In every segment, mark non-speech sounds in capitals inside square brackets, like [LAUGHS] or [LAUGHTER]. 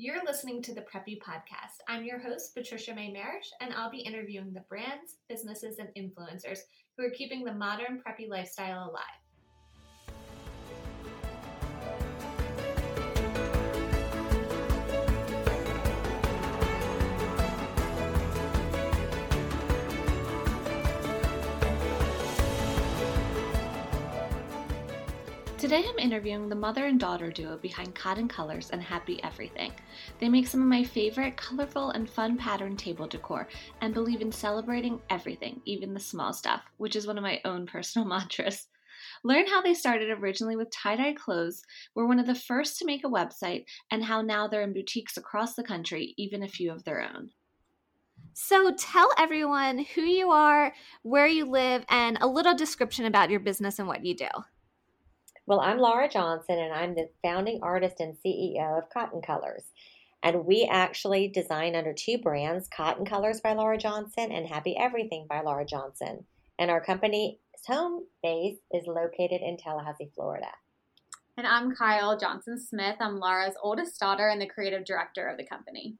You're listening to the Preppy Podcast. I'm your host, Patricia May Marish, and I'll be interviewing the brands, businesses, and influencers who are keeping the modern preppy lifestyle alive. Today I'm interviewing the mother and daughter duo behind Coton Colors and Happy Everything. They make some of my favorite colorful and fun pattern table decor and believe in celebrating everything, even the small stuff, which is one of my own personal [LAUGHS] mantras. Learn how they started originally with tie dye clothes, were one of the first to make a website, and how now they're in boutiques across the country, even a few of their own. So tell everyone who you are, where you live, and a little description about your business and what you do. Well, I'm Laura Johnson, and I'm the founding artist and CEO of Coton Colors. And we actually design under two brands Coton Colors by Laura Johnson and Happy Everything by Laura Johnson. And our company's home base is located in Tallahassee, Florida. And I'm Kyle Johnson Smith. I'm Laura's oldest daughter and the creative director of the company.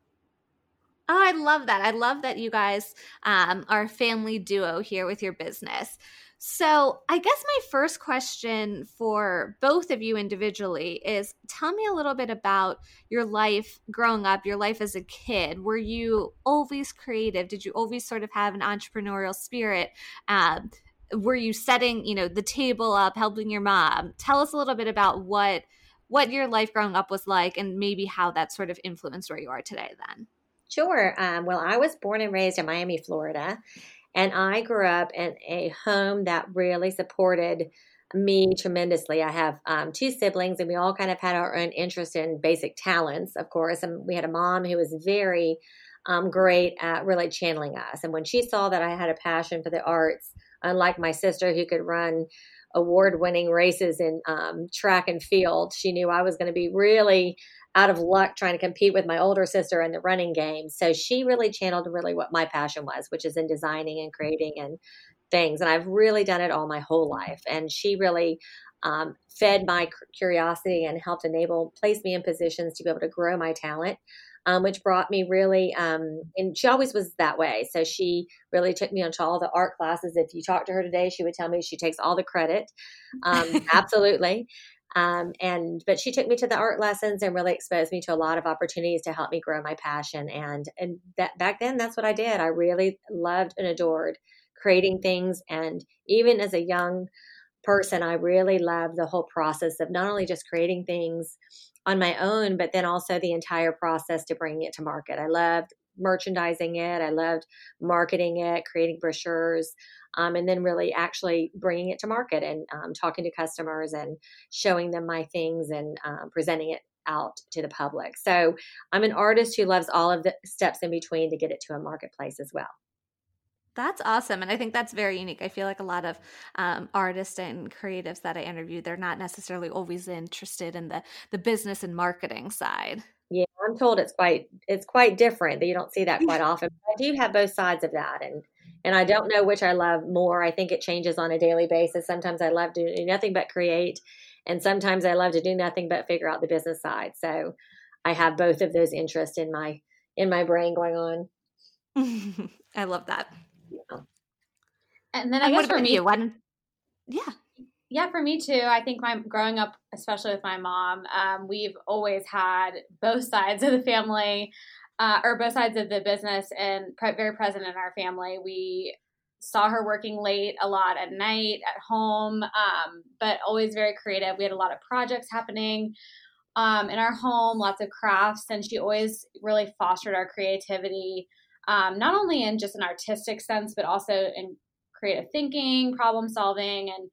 Oh, I love that. I love that you guys um, are a family duo here with your business. So, I guess my first question for both of you individually is tell me a little bit about your life growing up, your life as a kid. Were you always creative? Did you always sort of have an entrepreneurial spirit? Um, were you setting, you know, the table up, helping your mom? Tell us a little bit about what what your life growing up was like and maybe how that sort of influenced where you are today then. Sure. Um, well, I was born and raised in Miami, Florida. And I grew up in a home that really supported me tremendously. I have um, two siblings, and we all kind of had our own interest in basic talents, of course. And we had a mom who was very um, great at really channeling us. And when she saw that I had a passion for the arts, unlike my sister who could run award winning races in um, track and field, she knew I was going to be really out of luck trying to compete with my older sister in the running game. So she really channeled really what my passion was, which is in designing and creating and things. And I've really done it all my whole life. And she really um, fed my curiosity and helped enable, place me in positions to be able to grow my talent. Um, which brought me really, um, and she always was that way. So she really took me onto all the art classes. If you talk to her today, she would tell me she takes all the credit. Um, [LAUGHS] absolutely. Um, and but she took me to the art lessons and really exposed me to a lot of opportunities to help me grow my passion. And and that back then, that's what I did. I really loved and adored creating things. And even as a young person, I really loved the whole process of not only just creating things on my own, but then also the entire process to bring it to market. I loved merchandising it. I loved marketing it, creating brochures, um, and then really actually bringing it to market and um, talking to customers and showing them my things and um, presenting it out to the public. So I'm an artist who loves all of the steps in between to get it to a marketplace as well. That's awesome. And I think that's very unique. I feel like a lot of um, artists and creatives that I interview, they're not necessarily always interested in the, the business and marketing side. Yeah, I'm told it's quite it's quite different. That you don't see that quite [LAUGHS] often. But I do have both sides of that, and and I don't know which I love more. I think it changes on a daily basis. Sometimes I love to do nothing but create, and sometimes I love to do nothing but figure out the business side. So I have both of those interests in my in my brain going on. [LAUGHS] I love that. Yeah. And then I, I guess for me, you? When, yeah, yeah, for me too. I think my growing up, especially with my mom, um, we've always had both sides of the family uh, or both sides of the business and pre- very present in our family. We saw her working late a lot at night at home, um, but always very creative. We had a lot of projects happening um, in our home, lots of crafts, and she always really fostered our creativity, um, not only in just an artistic sense, but also in creative thinking, problem solving, and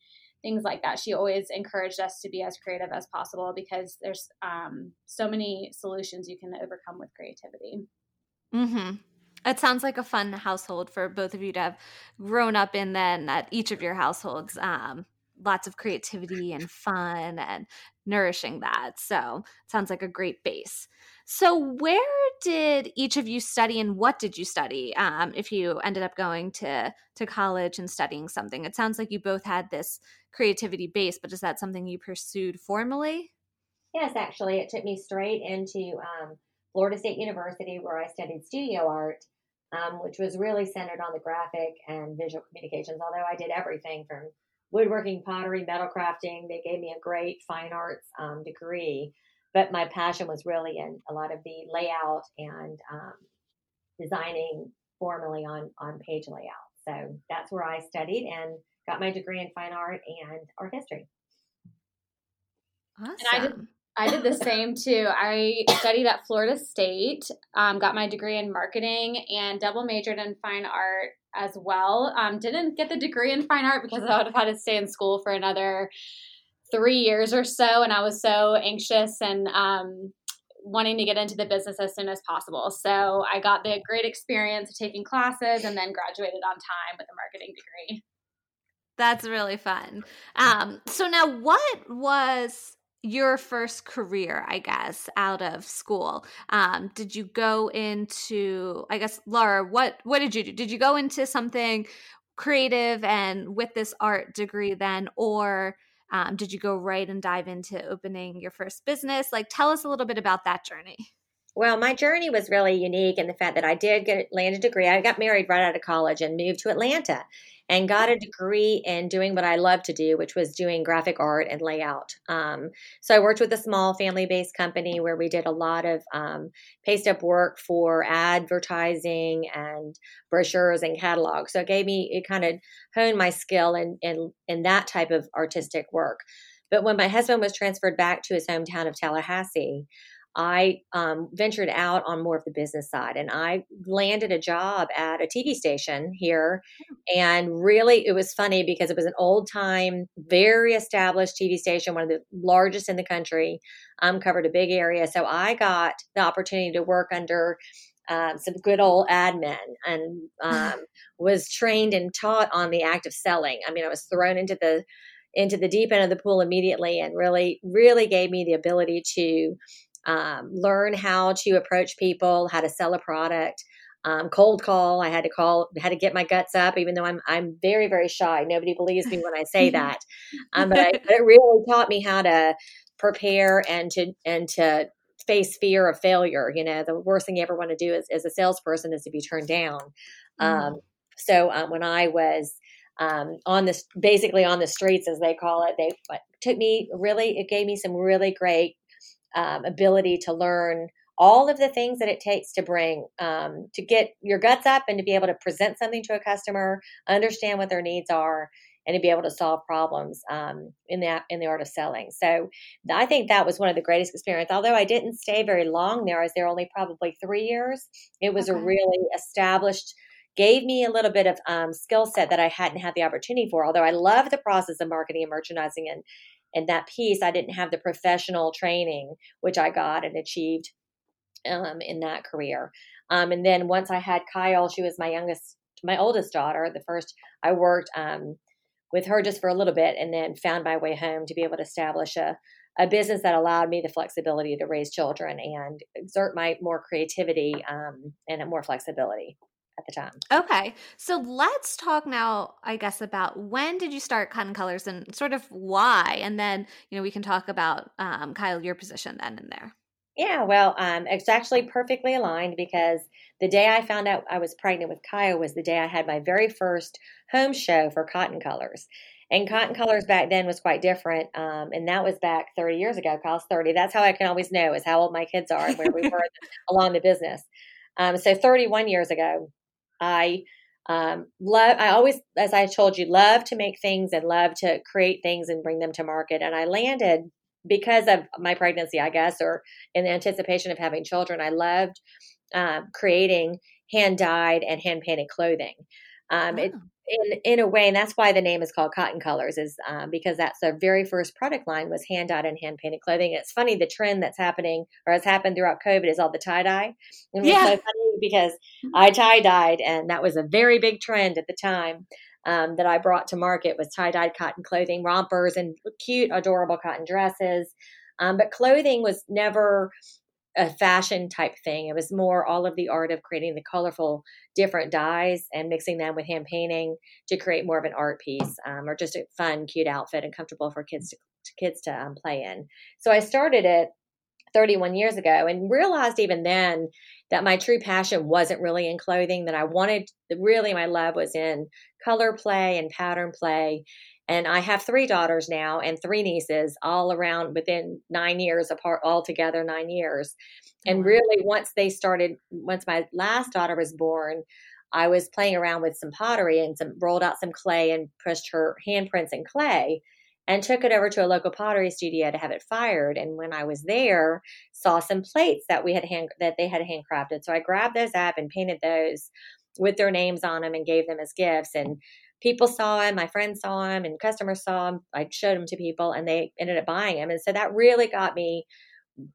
things like that. She always encouraged us to be as creative as possible because there's um, so many solutions you can overcome with creativity. Mm-hmm. It sounds like a fun household for both of you to have grown up in. Then at each of your households, um, lots of creativity and fun and nourishing that. So it sounds like a great base. So, where did each of you study, and what did you study? Um, if you ended up going to to college and studying something, it sounds like you both had this creativity base. But is that something you pursued formally? Yes, actually, it took me straight into um, Florida State University, where I studied studio art, um, which was really centered on the graphic and visual communications. Although I did everything from woodworking, pottery, metal crafting, they gave me a great fine arts um, degree. But my passion was really in a lot of the layout and um, designing formally on on page layout. So that's where I studied and got my degree in fine art and art history. Awesome. And I did, I did the same too. I studied at Florida State, um, got my degree in marketing, and double majored in fine art as well. Um, didn't get the degree in fine art because I would have had to stay in school for another three years or so, and I was so anxious and um, wanting to get into the business as soon as possible. So I got the great experience of taking classes and then graduated on time with a marketing degree. That's really fun. Um, so now, what was your first career, I guess, out of school? Um, did you go into, I guess, Laura, what what did you do? Did you go into something creative and with this art degree then, or um, did you go right and dive into opening your first business? Like, tell us a little bit about that journey. Well, my journey was really unique in the fact that I did get land a degree. I got married right out of college and moved to Atlanta and got a degree in doing what I love to do, which was doing graphic art and layout. Um, so I worked with a small family based company where we did a lot of um, paste up work for advertising and brochures and catalogs. So it gave me, it kind of honed my skill in, in, in that type of artistic work. But when my husband was transferred back to his hometown of Tallahassee, I um, ventured out on more of the business side and I landed a job at a TV station here. And really, it was funny because it was an old time, very established TV station, one of the largest in the country, um, covered a big area. So I got the opportunity to work under um, some good old admin and [LAUGHS] um, was trained and taught on the act of selling. I mean, I was thrown into the into the deep end of the pool immediately and really really gave me the ability to um, learn how to approach people, how to sell a product. Um, cold call. I had to call, had to get my guts up, even though I'm I'm very very shy. Nobody believes me when I say [LAUGHS] that, um, but, I, but it really taught me how to prepare and to and to face fear of failure. You know, the worst thing you ever want to do as, as a salesperson is to be turned down. Mm. Um, so um, when I was um, on this, basically on the streets, as they call it, they took me really, it gave me some really great um, ability to learn all of the things that it takes to bring um, to get your guts up and to be able to present something to a customer understand what their needs are and to be able to solve problems um, in that in the art of selling. So i think that was one of the greatest experiences although i didn't stay very long there i was there only probably three years. It was okay. a really established gave me a little bit of um, skill set that i hadn't had the opportunity for although i love the process of marketing and merchandising and and that piece i didn't have the professional training which i got and achieved um, in that career. Um, and then once i had kyle she was my youngest my oldest daughter the first i worked um, with her just for a little bit and then found my way home to be able to establish a, a business that allowed me the flexibility to raise children and exert my more creativity um, and more flexibility the time. Okay. So let's talk now, I guess, about when did you start Coton Colors and sort of why? And then, you know, we can talk about, um, Kyle, your position then and there. Yeah, well, um, it's actually perfectly aligned because the day I found out I was pregnant with Kyle was the day I had my very first home show for Coton Colors. And Coton Colors back then was quite different. Um, and that was back 30 years ago. Kyle's 30. That's how I can always know is how old my kids are and where we were [LAUGHS] along the business. Um, so 31 years ago, I um, love, I always, as I told you, love to make things and love to create things and bring them to market. And I landed because of my pregnancy, I guess, or in anticipation of having children, I loved um, creating hand dyed and hand painted clothing. Um, oh. It in in a way, and that's why the name is called Coton Colors, is um, because that's the very first product line was hand dyed and hand painted clothing. it's funny the trend that's happening or has happened throughout COVID is all the tie dye. And yeah. so funny because mm-hmm. I tie dyed, and that was a very big trend at the time. Um, that I brought to market was tie dyed cotton clothing, rompers, and cute, adorable cotton dresses. Um, but clothing was never a fashion type thing. It was more all of the art of creating the colorful different dyes and mixing them with hand painting to create more of an art piece um, or just a fun, cute outfit and comfortable for kids to, kids to um, play in. So I started it 31 years ago and realized even then that my true passion wasn't really in clothing, that I wanted really my love was in color play and pattern play. And I have three daughters now and three nieces all around within nine years apart, all together nine years. Oh, and really, once they started, once my last daughter was born, I was playing around with some pottery and some rolled out some clay and pushed her handprints in clay and took it over to a local pottery studio to have it fired. And when I was there, saw some plates that we had hand that they had handcrafted. So I grabbed those up and painted those with their names on them and gave them as gifts. And people saw him, my friends saw him, and customers saw him. I showed them to people, and they ended up buying them. And so that really got me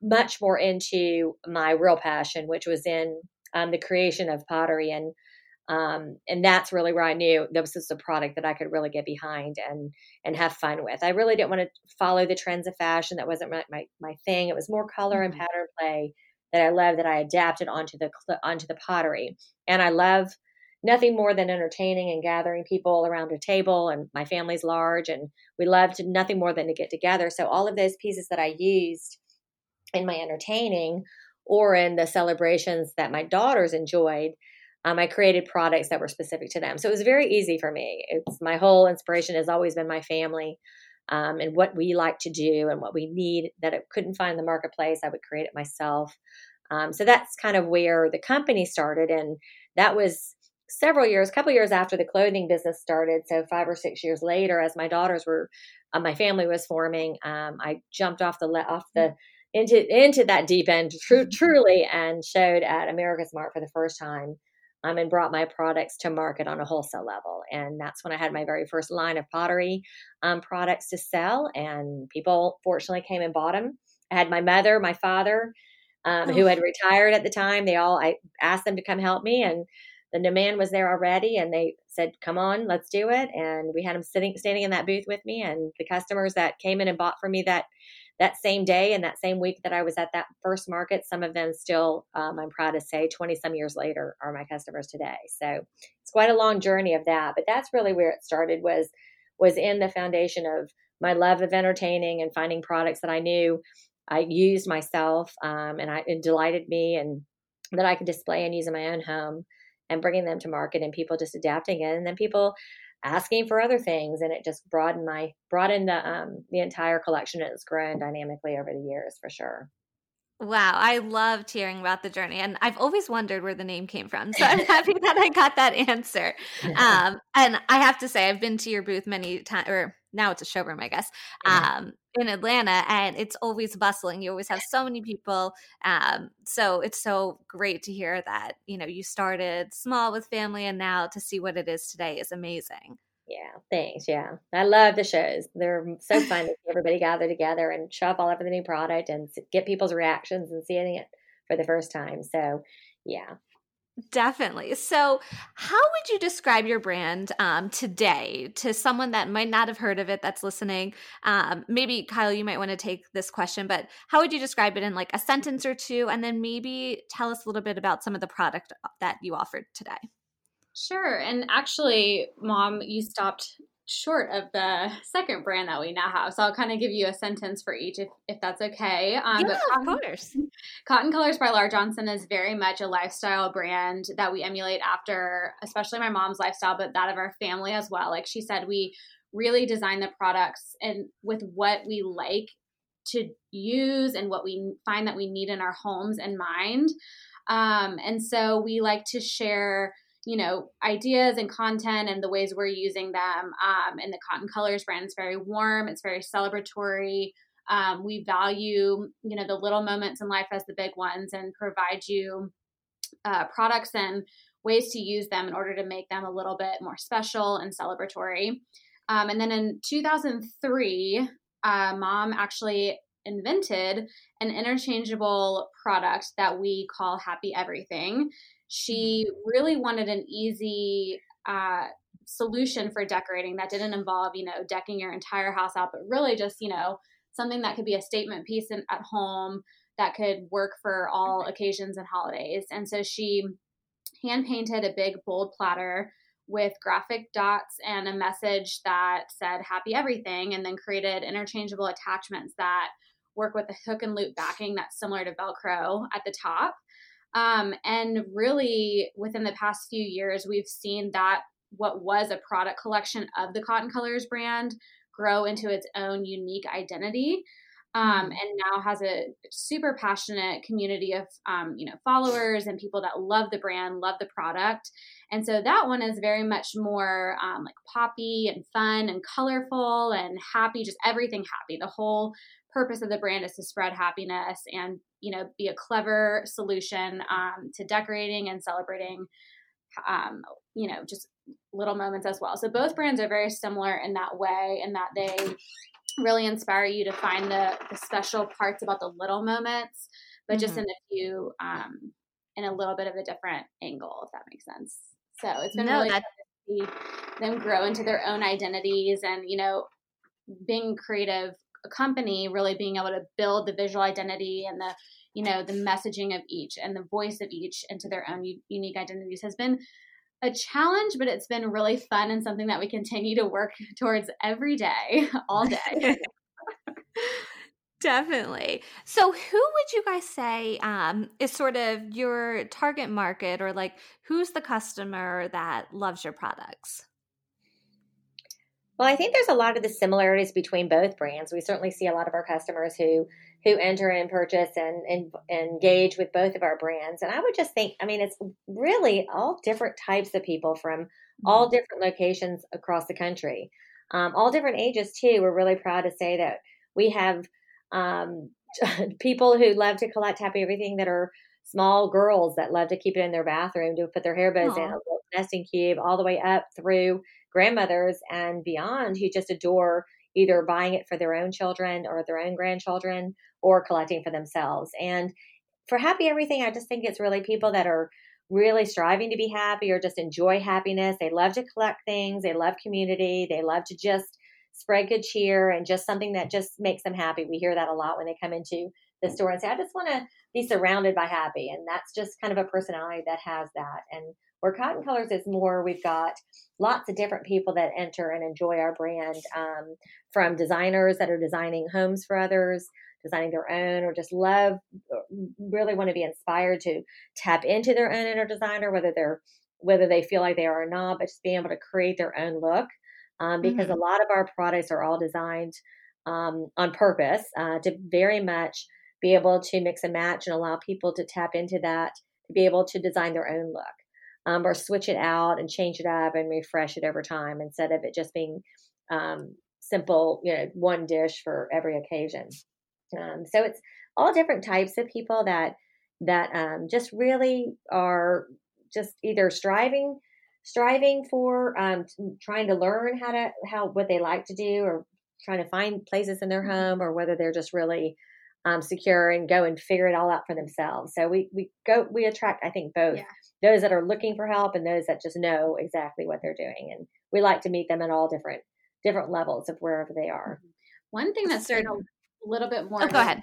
much more into my real passion, which was in um, the creation of pottery and um, and that's really where I knew this was a product that I could really get behind and and have fun with. I really didn't want to follow the trends of fashion. That wasn't my my, my thing. It was more color mm-hmm. and pattern play that I love that I adapted onto the onto the pottery. And I love nothing more than entertaining and gathering people around a table. And my family's large, and we loved nothing more than to get together. So all of those pieces that I used in my entertaining or in the celebrations that my daughters enjoyed um, I created products that were specific to them. So it was very easy for me. It's my whole inspiration has always been my family um, and what we like to do and what we need that it couldn't find the marketplace. I would create it myself. Um, so that's kind of where the company started. And that was several years, a couple years after the clothing business started. So five or six years later, as my daughters were, uh, my family was forming, um, I jumped off the, off the, into into that deep end tr- truly and showed at AmericasMart for the first time um, and brought my products to market on a wholesale level. And that's when I had my very first line of pottery um, products to sell. And people fortunately came and bought them. I had my mother, my father, um, oh. who had retired at the time. They all, I asked them to come help me. And the demand was there already. And they said, come on, let's do it. And we had them sitting, standing in that booth with me. And the customers that came in and bought for me that that same day and that same week that I was at that first market, some of them still, um, I'm proud to say, 20 some years later, are my customers today. So it's quite a long journey of that. But that's really where it started was was in the foundation of my love of entertaining and finding products that I knew I used myself um, and I, it delighted me and that I could display and use in my own home and bringing them to market and people just adapting it. And then people asking for other things and it just broadened my broadened the um the entire collection it's grown dynamically over the years for sure Wow, I loved hearing about the journey, and I've always wondered where the name came from. So I'm [LAUGHS] happy that I got that answer. [LAUGHS] Um, and I have to say, I've been to your booth many times, or now it's a showroom, I guess, um, in Atlanta, and it's always bustling. You always have so many people. Um, so it's so great to hear that you know you started small with family, and now to see what it is today is amazing. Yeah, thanks. Yeah, I love the shows. They're so fun to see everybody gather together and show up all over the new product and get people's reactions and seeing it for the first time. So, yeah, Definitely. So, how would you describe your brand um, today to someone that might not have heard of it that's listening? Um, maybe, Kyle, you might want to take this question, but how would you describe it in like a sentence or two? And then maybe tell us a little bit about some of the product that you offered today. Sure. And actually, mom, you stopped short of the second brand that we now have. So I'll kind of give you a sentence for each if, if that's okay. Um, yeah, Coton, of course. [LAUGHS] Coton Colors by Laura Johnson is very much a lifestyle brand that we emulate after, especially my mom's lifestyle, but that of our family as well. Like she said, we really design the products and with what we like to use and what we find that we need in our homes in mind. Um, and so we like to share – you know ideas and content and the ways we're using them um, and the coton colors brand. Is very warm it's very celebratory. Um, we value you know the little moments in life as the big ones and provide you uh, products and ways to use them in order to make them a little bit more special and celebratory. Um, and then in 2003 uh, mom actually invented an interchangeable product that we call happy everything she really wanted an easy uh, solution for decorating that didn't involve, you know, decking your entire house out, but really just, you know, something that could be a statement piece in, at home that could work for all occasions and holidays. And so she hand painted a big bold platter with graphic dots and a message that said happy everything and then created interchangeable attachments that work with a hook and loop backing that's similar to Velcro at the top. Um, and really, within the past few years, we've seen that what was a product collection of the Coton Colors brand grow into its own unique identity. Um, mm-hmm. and now has a super passionate community of um, you know followers and people that love the brand, love the product, and so that one is very much more um, like poppy and fun and colorful and happy, just everything happy. The whole purpose of the brand is to spread happiness and you know be a clever solution um, to decorating and celebrating um, you know just little moments as well so both brands are very similar in that way in that they really inspire you to find the, the special parts about the little moments but mm-hmm. just in a few um, in a little bit of a different angle if that makes sense so it's been no, really fun to see them grow into their own identities and you know being creative a company really being able to build the visual identity and the you know the messaging of each and the voice of each into their own u- unique identities has been a challenge but it's been really fun and something that we continue to work [LAUGHS] towards every day [LAUGHS] all day [LAUGHS] Definitely. So, who would you guys say um, is sort of your target market, or like who's the customer that loves your products? Well, I think there's a lot of the similarities between both brands. We certainly see a lot of our customers who who enter and purchase and, and, engage with both of our brands. And I would just think, I mean, it's really all different types of people from all mm-hmm. different locations across the country, um, all different ages too. We're really proud to say that we have um, [LAUGHS] people who love to collect happy everything that are small girls that love to keep it in their bathroom to put their hair bows Aww. in a little nesting cube, all the way up through grandmothers and beyond who just adore either buying it for their own children or their own grandchildren or collecting for themselves. And for happy everything, I just think it's really people that are really striving to be happy or just enjoy happiness. They love to collect things, they love community, they love to just spread good cheer and just something that just makes them happy. We hear that a lot when they come into the store and say, I just want to be surrounded by happy. And that's just kind of a personality that has that. And where Coton Colors is more, we've got lots of different people that enter and enjoy our brand um, from designers that are designing homes for others, designing their own, or just love, really want to be inspired to tap into their own inner designer, whether they're whether they feel like they are or not, but just being able to create their own look. Um, because mm-hmm. a lot of our products are all designed um, on purpose uh, to very much be able to mix and match and allow people to tap into that to be able to design their own look um, or switch it out and change it up and refresh it over time instead of it just being um, simple, you know, one dish for every occasion. Um, so it's all different types of people that that um, just really are just either striving striving for um, trying to learn how to how what they like to do or trying to find places in their mm-hmm. home or whether they're just really um, secure and go and figure it all out for themselves. So we we go we attract I think both yeah. those that are looking for help and those that just know exactly what they're doing, and we like to meet them at all different different levels of wherever they are. Mm-hmm. One thing that's a little bit more. Oh, go ahead.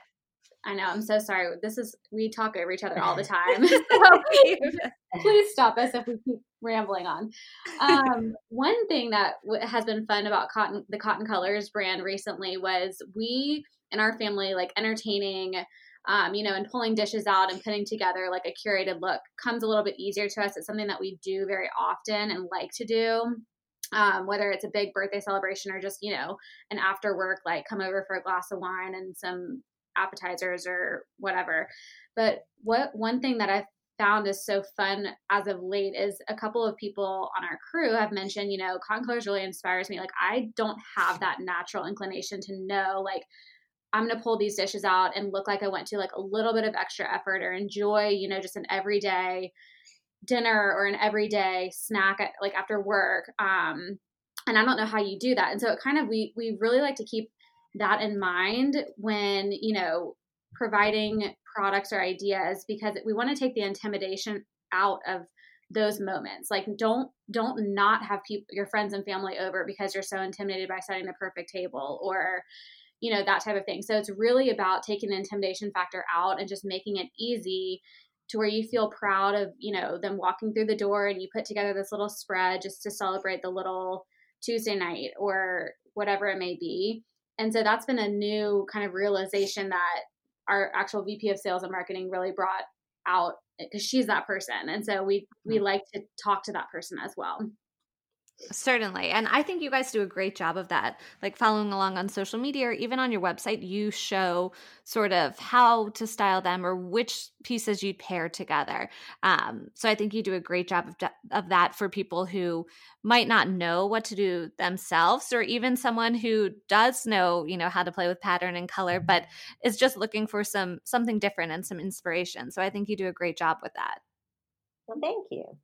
I know. I'm so sorry. This is we talk over each other all the [LAUGHS] time. [LAUGHS] [LAUGHS] so please, stop us if we keep rambling on. Um, one thing that w- has been fun about coton, the Coton Colors brand recently was we in our family like entertaining um, you know, and pulling dishes out and putting together like a curated look comes a little bit easier to us. It's something that we do very often and like to do. Um, whether it's a big birthday celebration or just, you know, an after work, like come over for a glass of wine and some appetizers or whatever. But what one thing that I've found is so fun as of late is a couple of people on our crew have mentioned, you know, coton colors really inspires me. Like I don't have that natural inclination to know like I'm going to pull these dishes out and look like I went to like a little bit of extra effort or enjoy, you know, just an everyday dinner or an everyday snack at, like after work. Um, and I don't know how you do that. And so it kind of, we, we really like to keep that in mind when, you know, providing products or ideas because we want to take the intimidation out of those moments like don't don't not have people your friends and family over because you're so intimidated by setting the perfect table or you know, that type of thing. So it's really about taking the intimidation factor out and just making it easy to where you feel proud of, you know, them walking through the door and you put together this little spread just to celebrate the little Tuesday night or whatever it may be. And so that's been a new kind of realization that our actual VP of sales and marketing really brought out because she's that person. And so we we mm. like to talk to that person as well. Certainly. And I think you guys do a great job of that. Like following along on social media or even on your website, you show sort of how to style them or which pieces you'd pair together. Um, so I think you do a great job of, of that for people who might not know what to do themselves or even someone who does know, you know, how to play with pattern and color, but is just looking for some something different and some inspiration. So I think you do a great job with that. Well, thank you.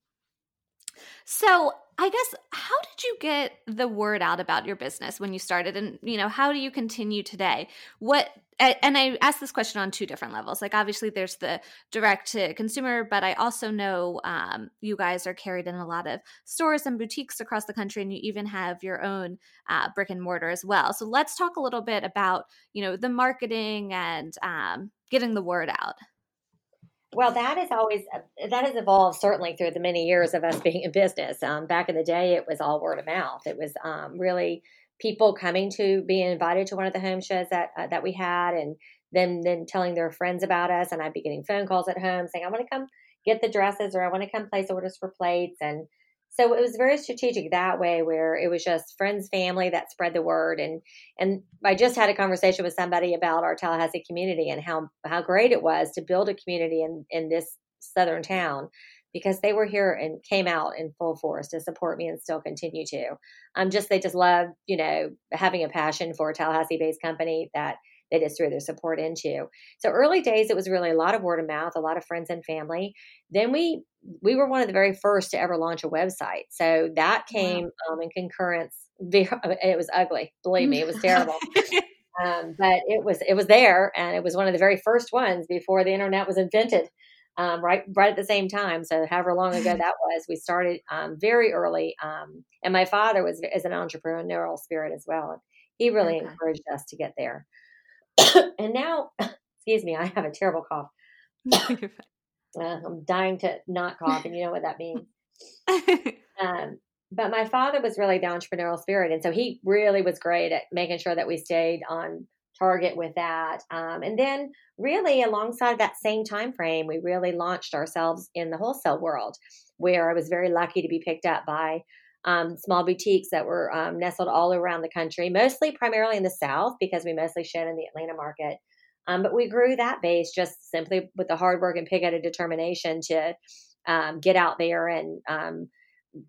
So, I guess how did you get the word out about your business when you started and you know how do you continue today? What and I asked this question on two different levels. Like obviously there's the direct to consumer, but I also know um, you guys are carried in a lot of stores and boutiques across the country, and you even have your own uh, brick and mortar as well. So let's talk a little bit about you know the marketing and um, getting the word out. Well, that is always that has evolved certainly through the many years of us [LAUGHS] being in business. Um, back in the day, it was all word of mouth. It was um, really people coming to be invited to one of the home shows that uh, that we had, and then then telling their friends about us. And I'd be getting phone calls at home saying, "I want to come get the dresses," or "I want to come place orders for plates." And so it was very strategic that way where it was just friends family that spread the word. And and i just had a conversation with somebody about our tallahassee community and how how great it was to build a community in in this southern town because they were here and came out in full force to support me and still continue to. Um just they just love you know having a passion for a tallahassee based company that they just threw their support into. So early days, it was really a lot of word of mouth, a lot of friends and family. Then we we were one of the very first to ever launch a website. So that came wow. um, in concurrence. [LAUGHS] It was ugly. Believe me, it was terrible. um, but it was it was there, and it was one of the very first ones before the internet was invented. Um, right right at the same time. So however long ago that [LAUGHS] was, we started um, very early. Um, and my father was is an entrepreneurial spirit as well. He really okay. encouraged us to get there. [COUGHS] and now, [COUGHS] excuse me, I have a terrible cough. [LAUGHS] [COUGHS] uh, I'm dying to not cough, and you know what that means. [LAUGHS] um, but my father was really the entrepreneurial spirit, and so he really was great at making sure that we stayed on target with that. Um, and then, really, alongside that same time frame, we really launched ourselves in the wholesale world, where I was very lucky to be picked up by um, small boutiques that were um, nestled all around the country, mostly primarily in the South because we mostly shed in the Atlanta market. Um, but we grew that base just simply with the hard work and pig-headed determination to um, get out there and um,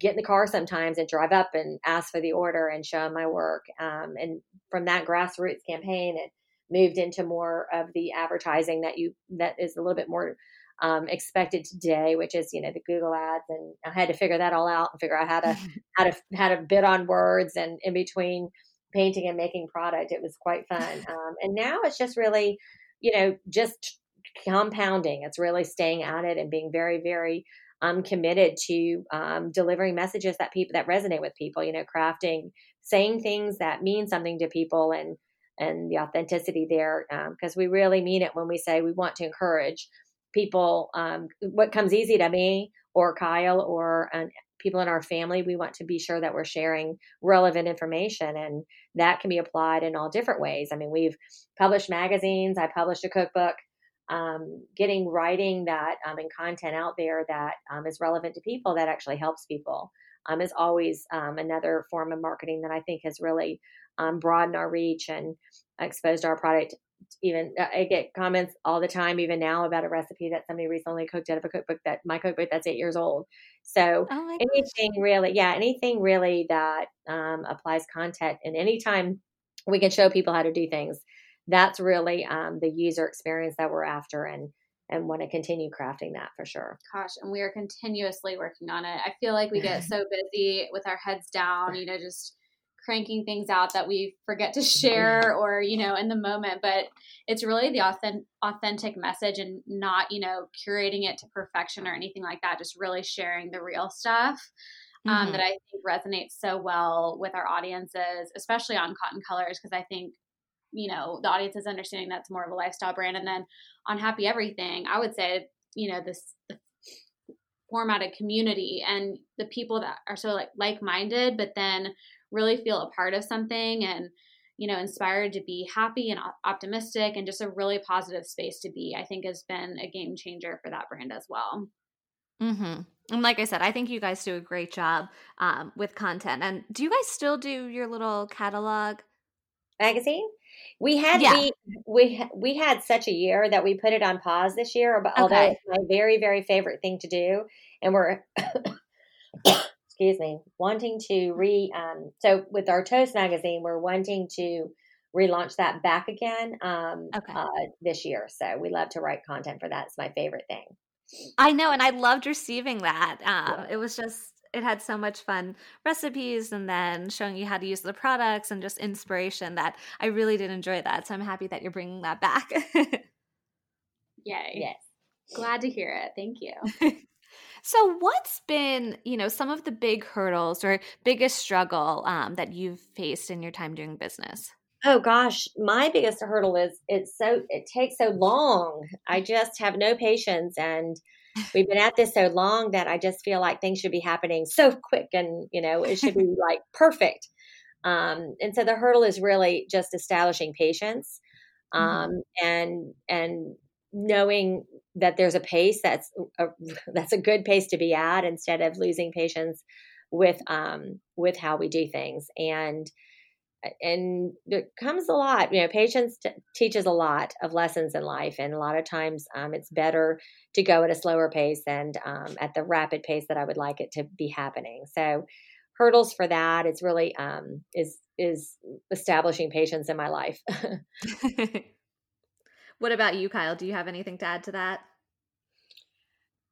get in the car sometimes and drive up and ask for the order and show my work. Um, and from that grassroots campaign, it moved into more of the advertising that you that is a little bit more um, expected today, which is you know the Google ads, and I had to figure that all out and figure out how to [LAUGHS] how to how to bid on words and in between painting and making product. It was quite fun, um, and now it's just really you know just compounding. It's really staying at it and being very very um, committed to um, delivering messages that people that resonate with people. You know, crafting, saying things that mean something to people, and and the authenticity there because um, we really mean it when we say we want to encourage people um, what comes easy to me or Kyle or people in our family. We want to be sure that we're sharing relevant information, and that can be applied in all different ways. I mean, we've published magazines. I published a cookbook. Um, getting writing that um, and content out there that um, is relevant to people that actually helps people um, is always another form of marketing that I think has really broadened our reach and exposed our product even uh, I get comments all the time, even now, about a recipe that somebody recently cooked out of a cookbook that my cookbook that's eight years old. So oh anything gosh. really, yeah, anything really that um, applies content, and anytime we can show people how to do things, that's really um, the user experience that we're after, and and want to continue crafting that for sure. Gosh, and we are continuously working on it. I feel like we get [LAUGHS] so busy with our heads down, you know, just cranking things out that we forget to share or you know in the moment but it's really the authentic authentic message and not you know curating it to perfection or anything like that just really sharing the real stuff um, mm-hmm. that i think resonates so well with our audiences especially on coton colors because i think you know the audience is understanding that's more of a lifestyle brand and then on happy everything i would say you know this formatted community and the people that are so like like-minded but then really feel a part of something and you know, inspired to be happy and optimistic and just a really positive space to be, I think has been a game changer for that brand as well. Mm-hmm. And like I said, I think you guys do a great job um, with content. And do you guys still do your little catalog magazine? We had yeah. we we we had such a year that we put it on pause this year. But okay. although it's my very very favorite thing to do, and we're excuse me wanting to re um, so with our Toast magazine, we're wanting to relaunch that back again um, okay. uh, this year. So we love to write content for that. It's my favorite thing. I know, and I loved receiving that. Um, it was just it had so much fun recipes and then showing you how to use the products and just inspiration that I really did enjoy that. So I'm happy that you're bringing that back. [LAUGHS] Yay. Yes. Glad to hear it. Thank you. [LAUGHS] so what's been, you know, some of the big hurdles or biggest struggle um, that you've faced in your time doing business? Oh gosh, my biggest hurdle is it's so it takes so long. I just have no patience and [LAUGHS] we've been at this so long that I just feel like things should be happening so quick and you know it should be [LAUGHS] like perfect. Um, and so the hurdle is really just establishing patience mm-hmm. um, mm-hmm. and and knowing that there's a pace that's a, [LAUGHS] that's a good pace to be at instead of losing patience with um, with how we do things. And and there comes a lot you know patience t- teaches a lot of lessons in life and a lot of times um, it's better to go at a slower pace and um, at the rapid pace that i would like it to be happening. So hurdles for that it's really um, is is establishing patience in my life [LAUGHS] [LAUGHS] what about you kyle do you have anything to add to that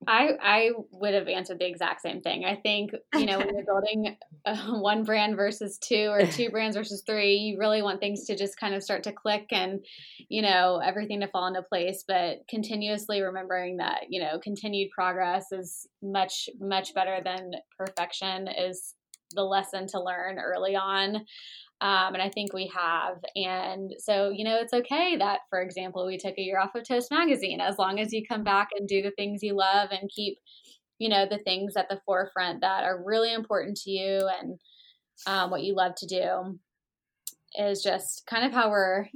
I I would have answered the exact same thing. I think you know when you're building [LAUGHS] uh, one brand versus two or two [LAUGHS] brands versus three, you really want things to just kind of start to click and you know everything to fall into place. But continuously remembering that you know continued progress is much much better than perfection is the lesson to learn early on. Um, and I think we have. And so, you know, it's okay that, for example, we took a year off of Toast Magazine as long as you come back and do the things you love and keep, you know, the things at the forefront that are really important to you and um, what you love to do is just kind of how we're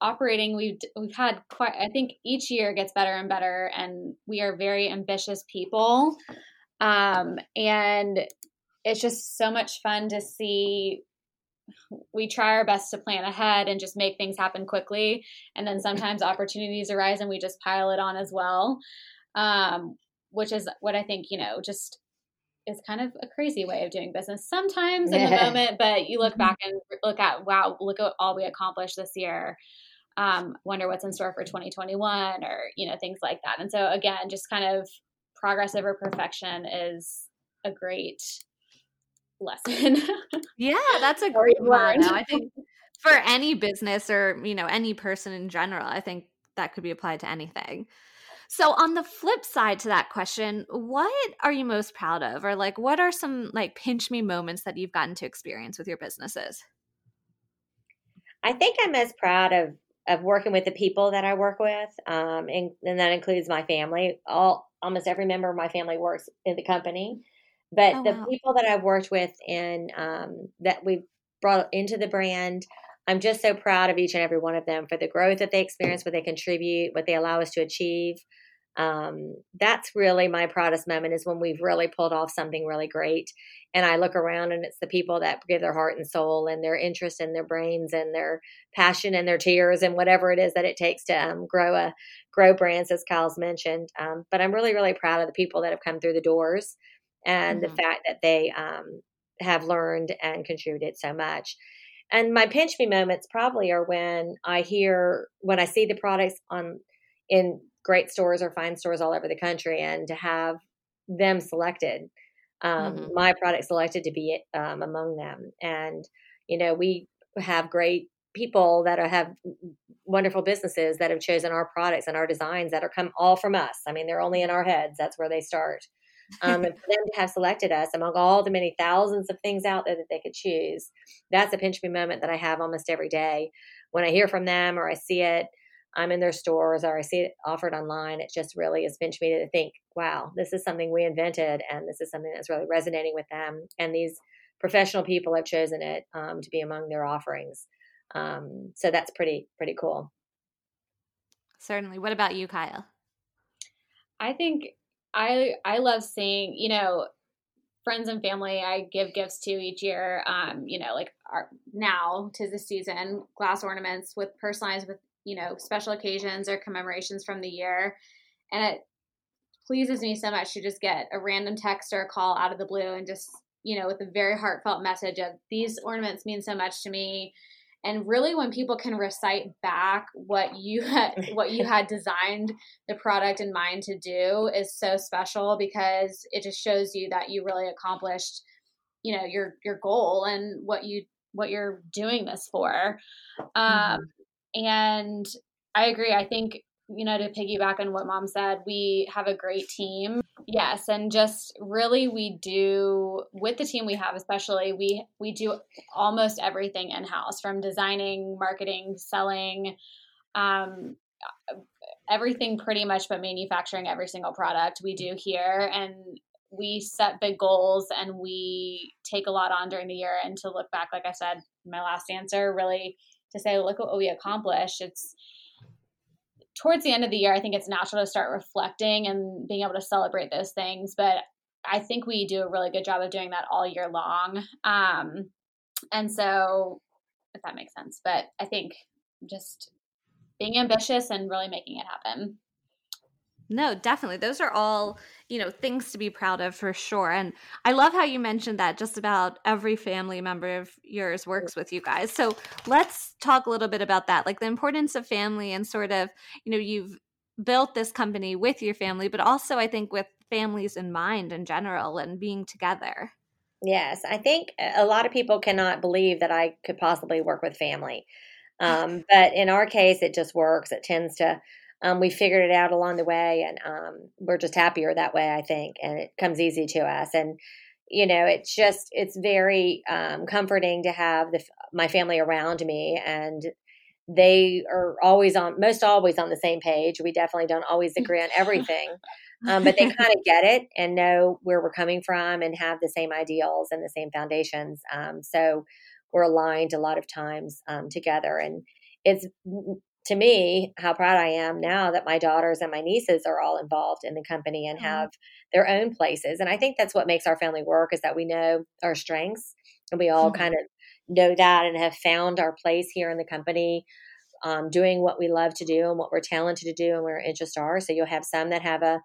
operating we've we've had quite i think each year gets better and better and we are very ambitious people um, and it's just so much fun to see we try our best to plan ahead and just make things happen quickly. And then sometimes [LAUGHS] opportunities arise and we just pile it on as well. Um, which is what i think you know just is kind of a crazy way of doing business sometimes in the moment but you look mm-hmm. back and look at wow look at all we accomplished this year. Um, wonder what's in store for 2021 or you know things like that. And so again just kind of progress over perfection is a great lesson. [LAUGHS] yeah, that's a great one. I think [LAUGHS] for any business or, you know, any person in general, I think that could be applied to anything. So on the flip side to that question, what are you most proud of or like what are some like pinch me moments that you've gotten to experience with your businesses? I think I'm most proud of of working with the people that I work with, um, and, and that includes my family. All almost every member of my family works in the company, but oh, the wow. people that I've worked with and um, that we've brought into the brand, I'm just so proud of each and every one of them for the growth that they experience, what they contribute, what they allow us to achieve. Um, that's really my proudest moment is when we've really pulled off something really great. And I look around and it's the people that give their heart and soul and their interest and their brains and their passion and their tears and whatever it is that it takes to um, grow a grow brands, as Kyle's mentioned. Um, but I'm really, really proud of the people that have come through the doors and mm-hmm. the fact that they um, have learned and contributed so much. And my pinch me moments probably are when I hear when I see the products on in great stores or fine stores all over the country, and to have them selected, um, mm-hmm. my product selected to be um, among them. And you know, we have great people that are, have wonderful businesses that have chosen our products and our designs that are come all from us. I mean, they're only in our heads. That's where they start. Um, and for them to have selected us among all the many thousands of things out there that they could choose, that's a pinch me moment that I have almost every day. When I hear from them or I see it, I'm in their stores or I see it offered online, it just really has pinched me to think, wow, this is something we invented and this is something that's really resonating with them. And these professional people have chosen it um, to be among their offerings. Um, so that's pretty pretty cool. Certainly. What about you, Kyle? I think I I love seeing, you know, friends and family I give gifts to each year. Um, you know, like our, now tis the season, glass ornaments with personalized with, you know, special occasions or commemorations from the year. And it pleases me so much to just get a random text or a call out of the blue and just, you know, with a very heartfelt message of these ornaments mean so much to me and really when people can recite back what you had [LAUGHS] what you had designed the product in mind to do is so special because it just shows you that you really accomplished you know your your goal and what you what you're doing this for um mm-hmm. and i agree i think you know to piggyback on what mom said we have a great team. Yes, and just really we do with the team we have especially we we do almost everything in house from designing, marketing, selling um everything pretty much but manufacturing every single product we do here. And we set big goals and we take a lot on during the year. And to look back like I said my last answer really to say look what we accomplished. It's towards the end of the year, I think it's natural to start reflecting and being able to celebrate those things. But I think we do a really good job of doing that all year long. Um, and so, if that makes sense, but I think just being ambitious and really making it happen. No, definitely. Those are all, you know, things to be proud of for sure. And I love how you mentioned that just about every family member of yours works with you guys. So let's talk a little bit about that, like the importance of family and sort of, you know, you've built this company with your family, but also I think with families in mind in general and being together. Yes, I think a lot of people cannot believe that I could possibly work with family. [LAUGHS] Um, but in our case, it just works. It tends to um, we figured it out along the way, and um, we're just happier that way, I think. And it comes easy to us, and you know, it's just it's very um, comforting to have the, my family around me, and they are always on, most always on the same page. We definitely don't always agree on everything. [LAUGHS] Um, but they kind of get it and know where we're coming from and have the same ideals and the same foundations. Um, so we're aligned a lot of times um, together. And it's to me how proud I am now that my daughters and my nieces are all involved in the company and mm-hmm. have their own places. And I think that's what makes our family work is that we know our strengths and we all mm-hmm. kind of know that and have found our place here in the company. Um, doing what we love to do and what we're talented to do and where our interests are. So you'll have some that have a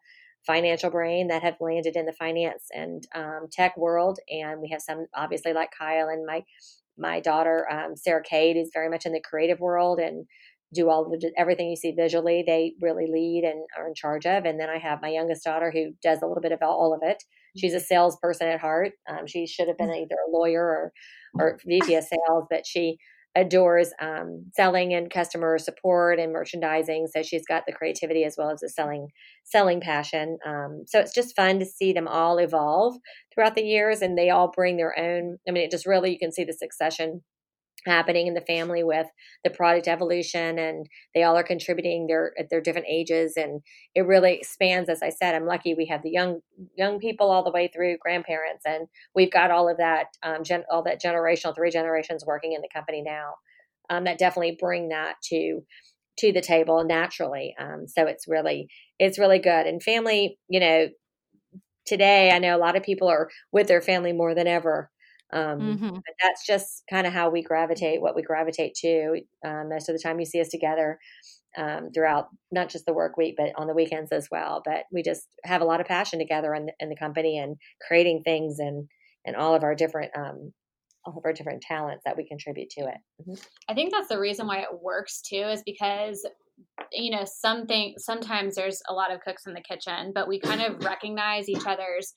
financial brain that have landed in the finance and um, tech world, and we have some obviously like Kyle and my my daughter um, Sarah Kate is very much in the creative world and do all the everything you see visually they really lead and are in charge of and then i have my youngest daughter who does a little bit of all of it. She's a salesperson at heart. Um, she should have been mm. either a lawyer or or [LAUGHS] vp of sales but she adores um, selling and customer support and merchandising so she's got the creativity as well as the selling selling passion. Um, so it's just fun to see them all evolve throughout the years and they all bring their own i mean it just really you can see the succession happening in the family with the product evolution and they all are contributing their at their different ages and it really expands as i said i'm lucky we have the young young people all the way through grandparents and we've got all of that um, gen, all that generational three generations working in the company now. Um, that definitely bring that to to the table naturally um, so it's really it's really good. And family you know today i know a lot of people are with their family more than ever um, mm-hmm. But that's just kind of how we gravitate, what we gravitate to. Um, most of the time, you see us together um, throughout not just the work week, but on the weekends as well. But we just have a lot of passion together in the, in the company and creating things and and all of our different um, all of our different talents that we contribute to it. Mm-hmm. I think that's the reason why it works too, is because you know something sometimes there's a lot of cooks in the kitchen, but we kind of recognize each other's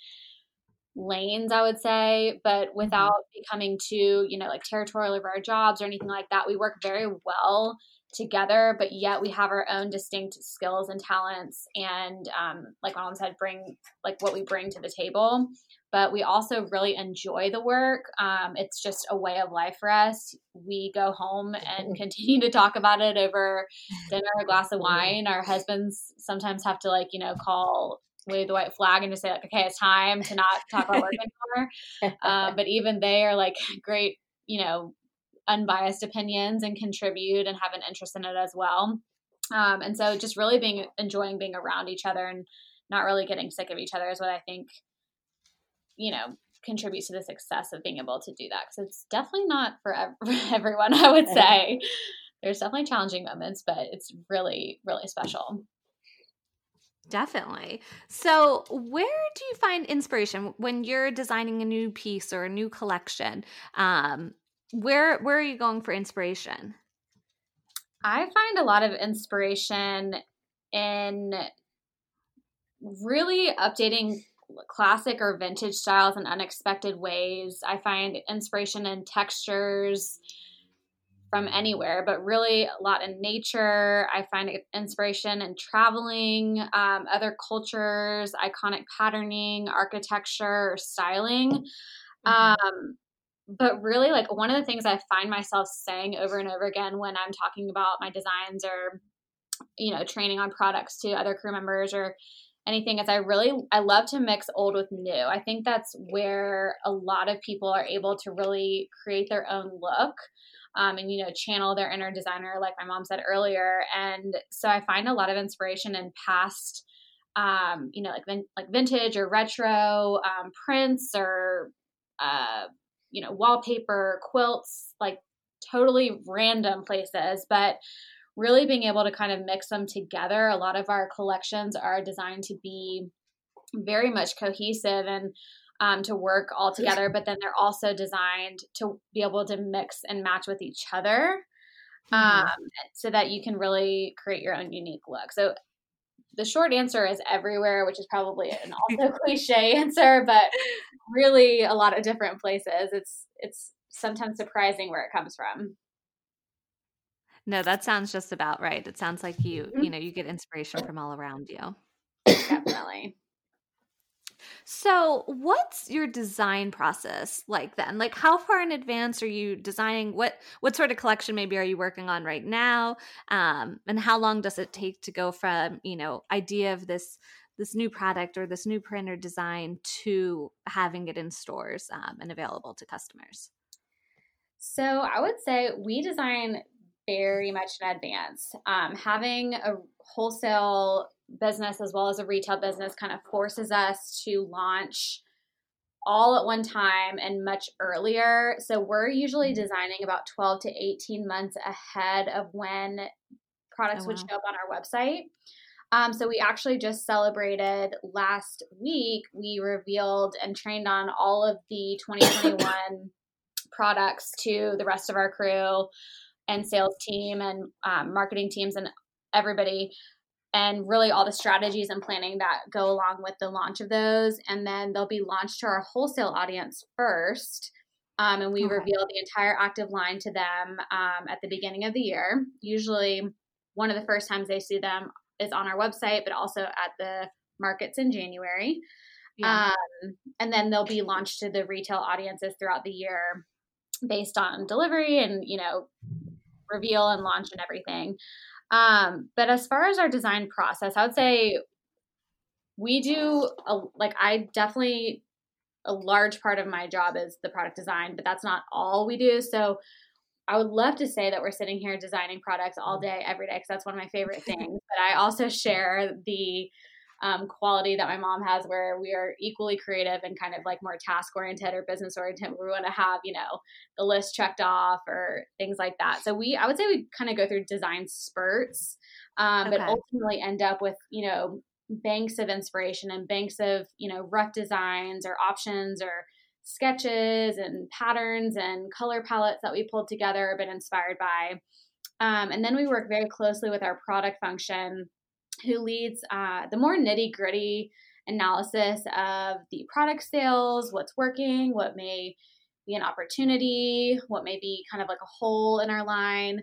lanes, I would say, but mm-hmm. without becoming too, you know, like territorial over our jobs or anything like that. We work very well together, but yet we have our own distinct skills and talents. And um, like mom said, bring like what we bring to the table. But we also really enjoy the work. Um, it's just a way of life for us. We go home and [LAUGHS] continue to talk about it over dinner, a glass of wine. Our husbands sometimes have to like, you know, call wave the white flag and just say like, okay, it's time to not talk about work anymore. [LAUGHS] Um, but even they are like great, you know, unbiased opinions and contribute and have an interest in it as well. Um, and so just really being enjoying being around each other and not really getting sick of each other is what I think, you know, contributes to the success of being able to do that. Because it's definitely not for, [LAUGHS] for everyone, I would [LAUGHS] say. There's definitely challenging moments, but it's really, really special. Definitely. So, where do you find inspiration when you're designing a new piece or a new collection? Um, where where are you going for inspiration? I find a lot of inspiration in really updating classic or vintage styles in unexpected ways. I find inspiration in textures from anywhere, but really a lot in nature. I find inspiration in traveling, um, other cultures, iconic patterning, architecture, styling. Mm-hmm. Um, but really, like one of the things I find myself saying over and over again when I'm talking about my designs or, you know, training on products to other crew members or anything is I really I love to mix old with new. I think that's where a lot of people are able to really create their own look. Um, and you know channel their inner designer like my mom said earlier and so i find a lot of inspiration in past um, you know like vin- like vintage or retro um, prints or uh, you know wallpaper quilts like totally random places but really being able to kind of mix them together. A lot of our collections are designed to be very much cohesive and um, to work all together, but then they're also designed to be able to mix and match with each other mm-hmm. um, so that you can really create your own unique look. So the short answer is everywhere, which is probably an [LAUGHS] also cliche answer, but really a lot of different places. It's it's sometimes surprising where it comes from. No, that sounds just about right. It sounds like you, mm-hmm. you know, you get inspiration from all around you. Definitely. So, what's your design process like then? Like how far in advance are you designing what what sort of collection maybe are you working on right now? Um and how long does it take to go from, you know, idea of this this new product or this new print or design to having it in stores um, and available to customers? So, I would say we design very much in advance. Um, having a wholesale business as well as a retail business kind of forces us to launch all at one time and much earlier. So we're usually mm-hmm. designing about 12 to 18 months ahead of when products oh, wow. would show up on our website. Um, so we actually just celebrated last week. We revealed and trained on all of the 2021 products to the rest of our crew and sales team and um, marketing teams and everybody and really all the strategies and planning that go along with the launch of those and then they'll be launched to our wholesale audience first um, and we okay. reveal the entire active line to them um, at the beginning of the year usually one of the first times they see them is on our website but also at the markets in january yeah. um, and then they'll be launched to the retail audiences throughout the year based on delivery and you know reveal and launch and everything. Um, but as far as our design process, I would say we do a, like I definitely a large part of my job is the product design, but that's not all we do. So I would love to say that we're sitting here designing products all day, every day, because that's one of my favorite [LAUGHS] things. But I also share the um, quality that my mom has where we are equally creative and kind of like more task oriented or business oriented we want to have you know the list checked off or things like that. So we i would say we kind of go through design spurts um, okay. but ultimately end up with you know banks of inspiration and banks of you know rough designs or options or sketches and patterns and color palettes that we pulled together or been inspired by. Um, and then we work very closely with our product function who leads uh, the more nitty gritty analysis of the product sales, what's working, what may be an opportunity, what may be kind of like a hole in our line,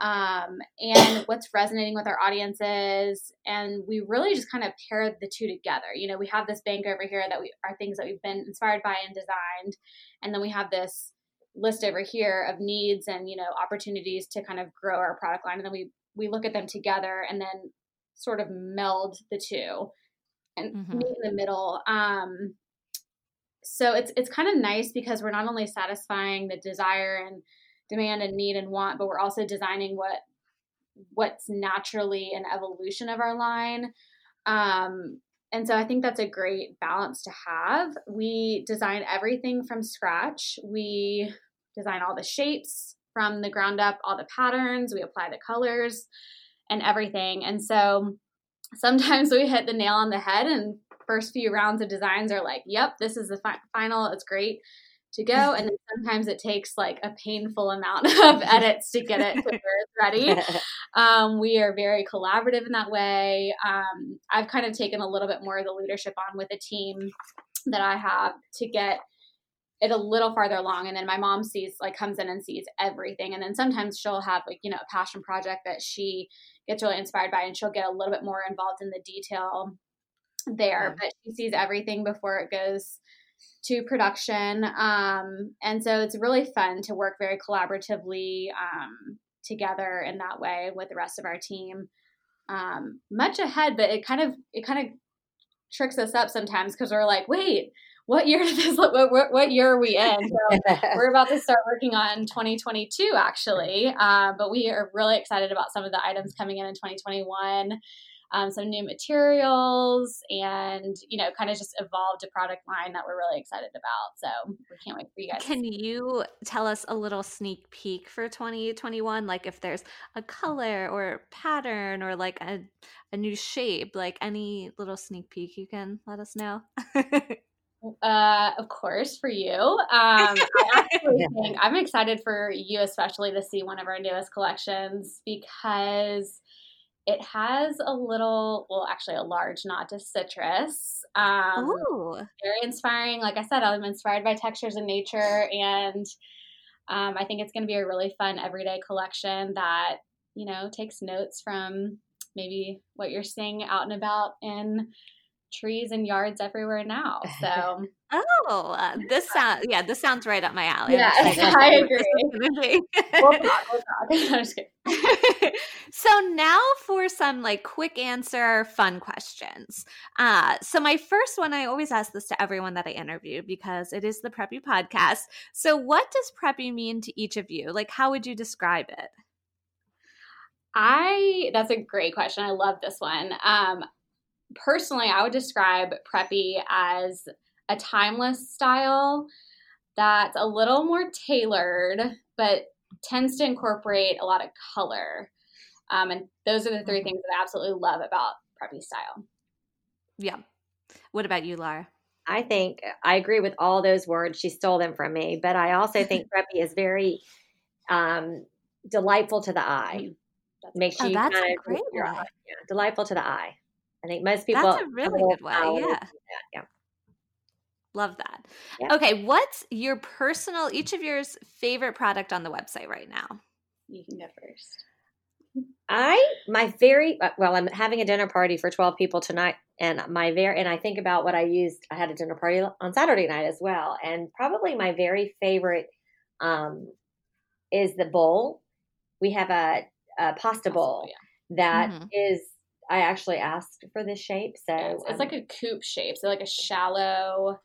um, and what's resonating with our audiences. And we really just kind of pair the two together. You know, we have this bank over here that we are things that we've been inspired by and designed, and then we have this list over here of needs and you know opportunities to kind of grow our product line and then we we look at them together and then sort of meld the two and mm-hmm. meet in the middle. Um, so it's it's kind of nice because we're not only satisfying the desire and demand and need and want, but we're also designing what what's naturally an evolution of our line. Um, and so I think that's a great balance to have. We design everything from scratch. We design all the shapes from the ground up, all the patterns, we apply the colors and everything. And so sometimes [LAUGHS] we hit the nail on the head and first few rounds of designs are like, yep, this is the fi- final, it's great to go. And then [LAUGHS] sometimes it takes like a painful amount [LAUGHS] of edits to get it to where it's ready. Um, we are very collaborative in that way. Um, I've kind of taken a little bit more of the leadership on with a team that I have to get it a little farther along and then my mom sees like comes in and sees everything and then sometimes she'll have like you know a passion project that she gets really inspired by and she'll get a little bit more involved in the detail there but she sees everything before it goes to production. Um, and so it's really fun to work very collaboratively um, together in that way with the rest of our team. Um, much ahead, but it kind of it kind of tricks us up sometimes because we're like, wait, what year [LAUGHS] did this look? What, what, what year are we in? So [LAUGHS] we're about to start working on 2022 actually, uh, but we are really excited about some of the items coming in in 2021 um, some new materials, and you know, kind of just evolved a product line that we're really excited about. So we can't wait for you guys. Can you tell us a little sneak peek for 2021? Like if there's a color or pattern or like a a new shape, like any little sneak peek you can let us know. [LAUGHS] uh, of course, for you. Um, [LAUGHS] I actually think I'm excited for you, especially to see one of our newest collections because it has a little, well, actually, a large nod to citrus. Um, Ooh. Very inspiring. Like I said, I'm inspired by textures in nature, and um, I think it's going to be a really fun everyday collection that you know takes notes from maybe what you're seeing out and about in trees and yards everywhere now. [LAUGHS] So Oh, uh, [LAUGHS] this sounds yeah, this sounds right up my alley. Yeah, [LAUGHS] I agree. we'll talk, we'll talk. so now for some like quick answer, fun questions. Uh, so my first one, I always ask this to everyone that I interview because it is the Preppy podcast. So what does Preppy mean to each of you? Like, how would you describe it? I that's a great question. I love this one. Um, personally, I would describe Preppy as a timeless style that's a little more tailored, but tends to incorporate a lot of color. Um, and those are the three mm-hmm. things that I absolutely love about preppy style. Yeah. What about you, Laura? I think I agree with all those words. She stole them from me, but I also think [LAUGHS] preppy is very um, delightful to the eye. That's Makes oh, you kind of great yeah, delightful to the eye. I think most people. That's a really good way. Yeah. yeah. Love that. Yeah. Okay, what's your personal, each of yours favorite product on the website right now? You can go first. I my very uh, well. I'm having a dinner party for 12 people tonight, and my very and I think about what I used. I had a dinner party on Saturday night as well, and probably my very favorite um, is the bowl. We have a, a pasta bowl yeah. that mm-hmm. is. I actually asked for this shape, so yeah, it's, um, like a coupe shape, so like a shallow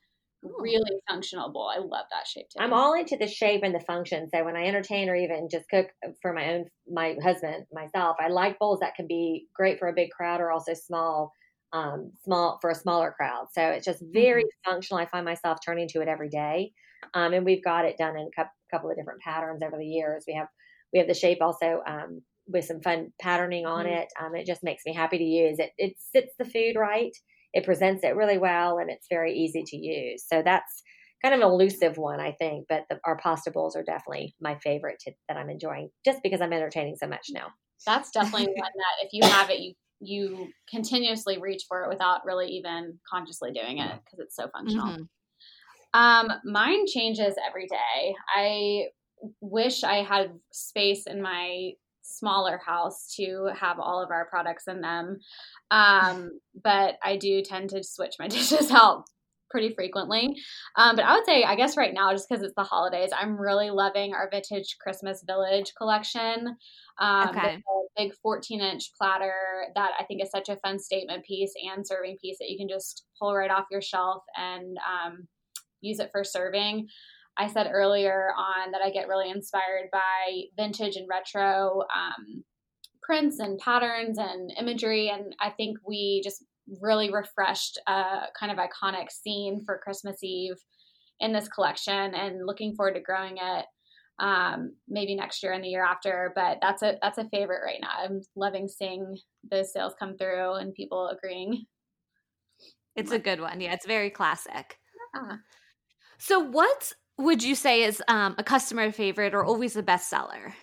really functional bowl. I love that shape too. I'm all into the shape and the function. So when I entertain or even just cook for my own, my husband, myself, I like bowls that can be great for a big crowd or also small, um, small for a smaller crowd. So it's just very mm-hmm. functional. I find myself turning to it every day. Um, and we've got it done in a couple of different patterns over the years. We have, we have the shape also, um, with some fun patterning on mm-hmm. it. Um, it just makes me happy to use it. It sits the food right it presents it really well and it's very easy to use. So that's kind of an elusive one, I think. But the, our pasta bowls are definitely my favorite to, that I'm enjoying, just because I'm entertaining so much now. That's definitely one that if you have it, you you continuously reach for it without really even consciously doing it because it's so functional. Mm-hmm. Um, mine changes every day. I wish I had space in my smaller house to have all of our products in them. Um, but I do tend to switch my [LAUGHS] dishes out pretty frequently. Um, but I would say, I guess right now, just because it's the holidays, I'm really loving our Vintage Christmas Village collection. Um, okay. big 14 inch platter that I think is such a fun statement piece and serving piece that you can just pull right off your shelf and um, use it for serving. I said earlier on that I get really inspired by vintage and retro um, prints and patterns and imagery. And I think we just really refreshed a kind of iconic scene for Christmas Eve in this collection and looking forward to growing it um, maybe next year and the year after. But that's a that's a favorite right now. I'm loving seeing those sales come through and people agreeing. It's a good one. Yeah, it's very classic. Yeah. So, what would you say is um, a customer favorite or always the best seller?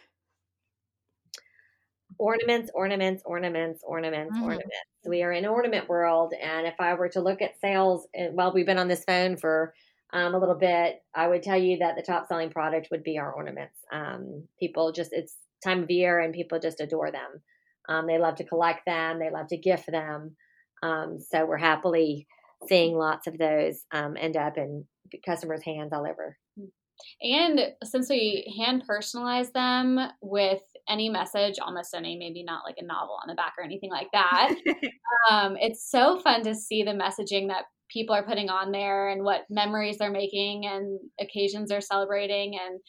Ornaments, ornaments, ornaments, ornaments, mm. ornaments. We are in ornament world, and if I were to look at sales, eh, well, we've been on this phone for um, a little bit, I would tell you that the top selling product would be our ornaments. Um, people just, it's time of year and people just adore them. Um, they love to collect them, they love to gift them. Um, so we're happily seeing lots of those um, end up in customers' hands all over. And since we hand personalize them with any message, almost any, maybe not like a novel on the back or anything like that, [LAUGHS] um, it's so fun to see the messaging that people are putting on there and what memories they're making and occasions they're celebrating and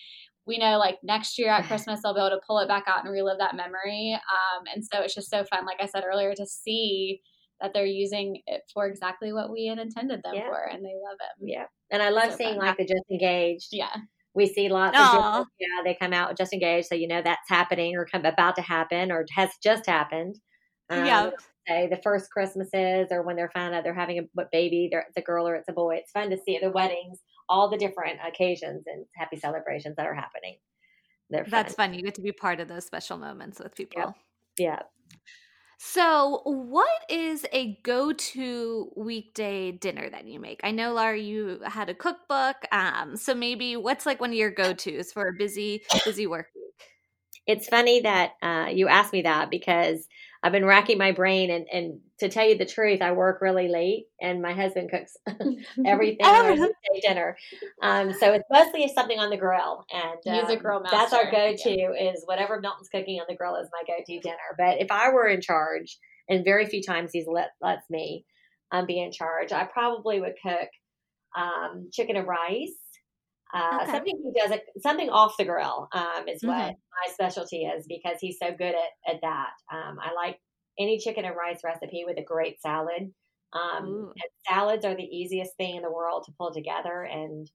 we know like next year at [LAUGHS] christmas they'll be able to pull it back out and relive that memory um, and so it's just so fun like i said earlier to see that they're using it for exactly what we had intended them yeah. for and they love it yeah and i love so seeing fun. like the just engaged yeah we see lots Aww. of yeah they come out just engaged so you know that's happening or come about to happen or has just happened um, yeah say the first Christmases or when they're found out they're having a baby, it's a girl or it's a boy. It's fun to see the weddings, all the different occasions and happy celebrations that are happening. Fun. That's fun. You get to be part of those special moments with people. Yeah. yeah. So, what is a go to weekday dinner that you make? I know, Laura, you had a cookbook. Um, so, maybe what's like one of your go tos for a busy, busy work week? It's funny that uh, you asked me that because I've been racking my brain and, and to tell you the truth, I work really late and my husband cooks [LAUGHS] everything oh. dinner. Um, so it's mostly something on the grill and um, a grill master. that's our go-to yeah. is whatever Milton's cooking on the grill is my go-to dinner. But if I were in charge and very few times he's let, lets me um, be in charge, I probably would cook um, chicken and rice uh, okay. Something he does, something off the grill um, is what mm-hmm. my specialty is because he's so good at, at that. Um, I like any chicken and rice recipe with a great salad. Um, and salads are the easiest thing in the world to pull together and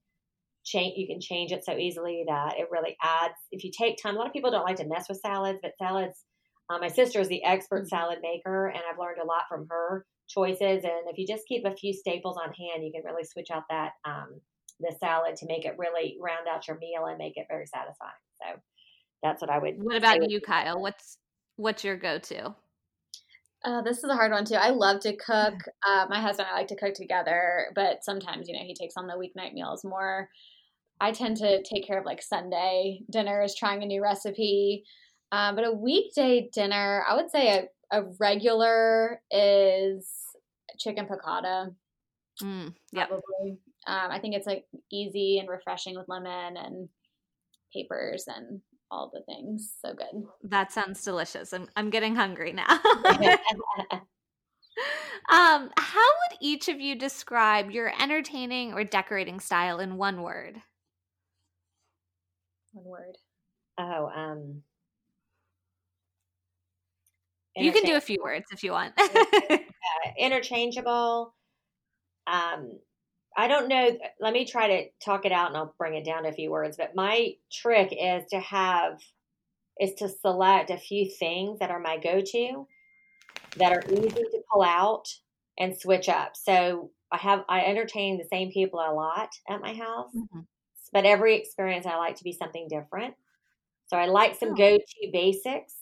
change. You can change it so easily that it really adds. If you take time, a lot of people don't like to mess with salads, but salads. Uh, my sister is the expert mm-hmm. salad maker, and I've learned a lot from her choices. And if you just keep a few staples on hand, you can really switch out that um, the salad to make it really round out your meal and make it very satisfying. So that's what I would. What about you, Kyle? What's what's your go to? Uh, this is a hard one too. I love to cook. Uh, my husband and I like to cook together, but sometimes you know he takes on the weeknight meals more. I tend to take care of like Sunday dinners, trying a new recipe. Um, but a weekday dinner, I would say a, a regular is chicken piccata. Mm, yeah. Probably. Um, I think it's like easy and refreshing with lemon and papers and all the things. So good. That sounds delicious. I'm I'm getting hungry now. [LAUGHS] [LAUGHS] um, how would each of you describe your entertaining or decorating style in one word? One word. Oh, um you can do a few words if you want. [LAUGHS] uh, interchangeable, um, I don't know. Let me try to talk it out and I'll bring it down to a few words. But my trick is to have, is to select a few things that are my go to that are easy to pull out and switch up. So I have, I entertain the same people a lot at my house, mm-hmm. but every experience I like to be something different. So I like some oh. go to basics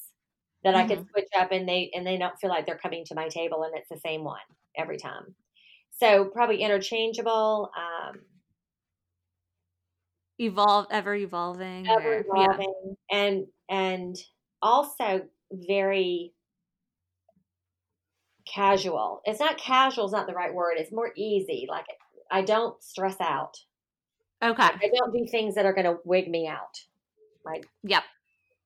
that mm-hmm. I can switch up and they, and they don't feel like they're coming to my table and it's the same one every time. So probably interchangeable. Um, Evolve, ever evolving, ever evolving, yeah. and and also very casual. It's not casual; is not the right word. It's more easy. Like I don't stress out. Okay. I don't do things that are going to wig me out. Like yep,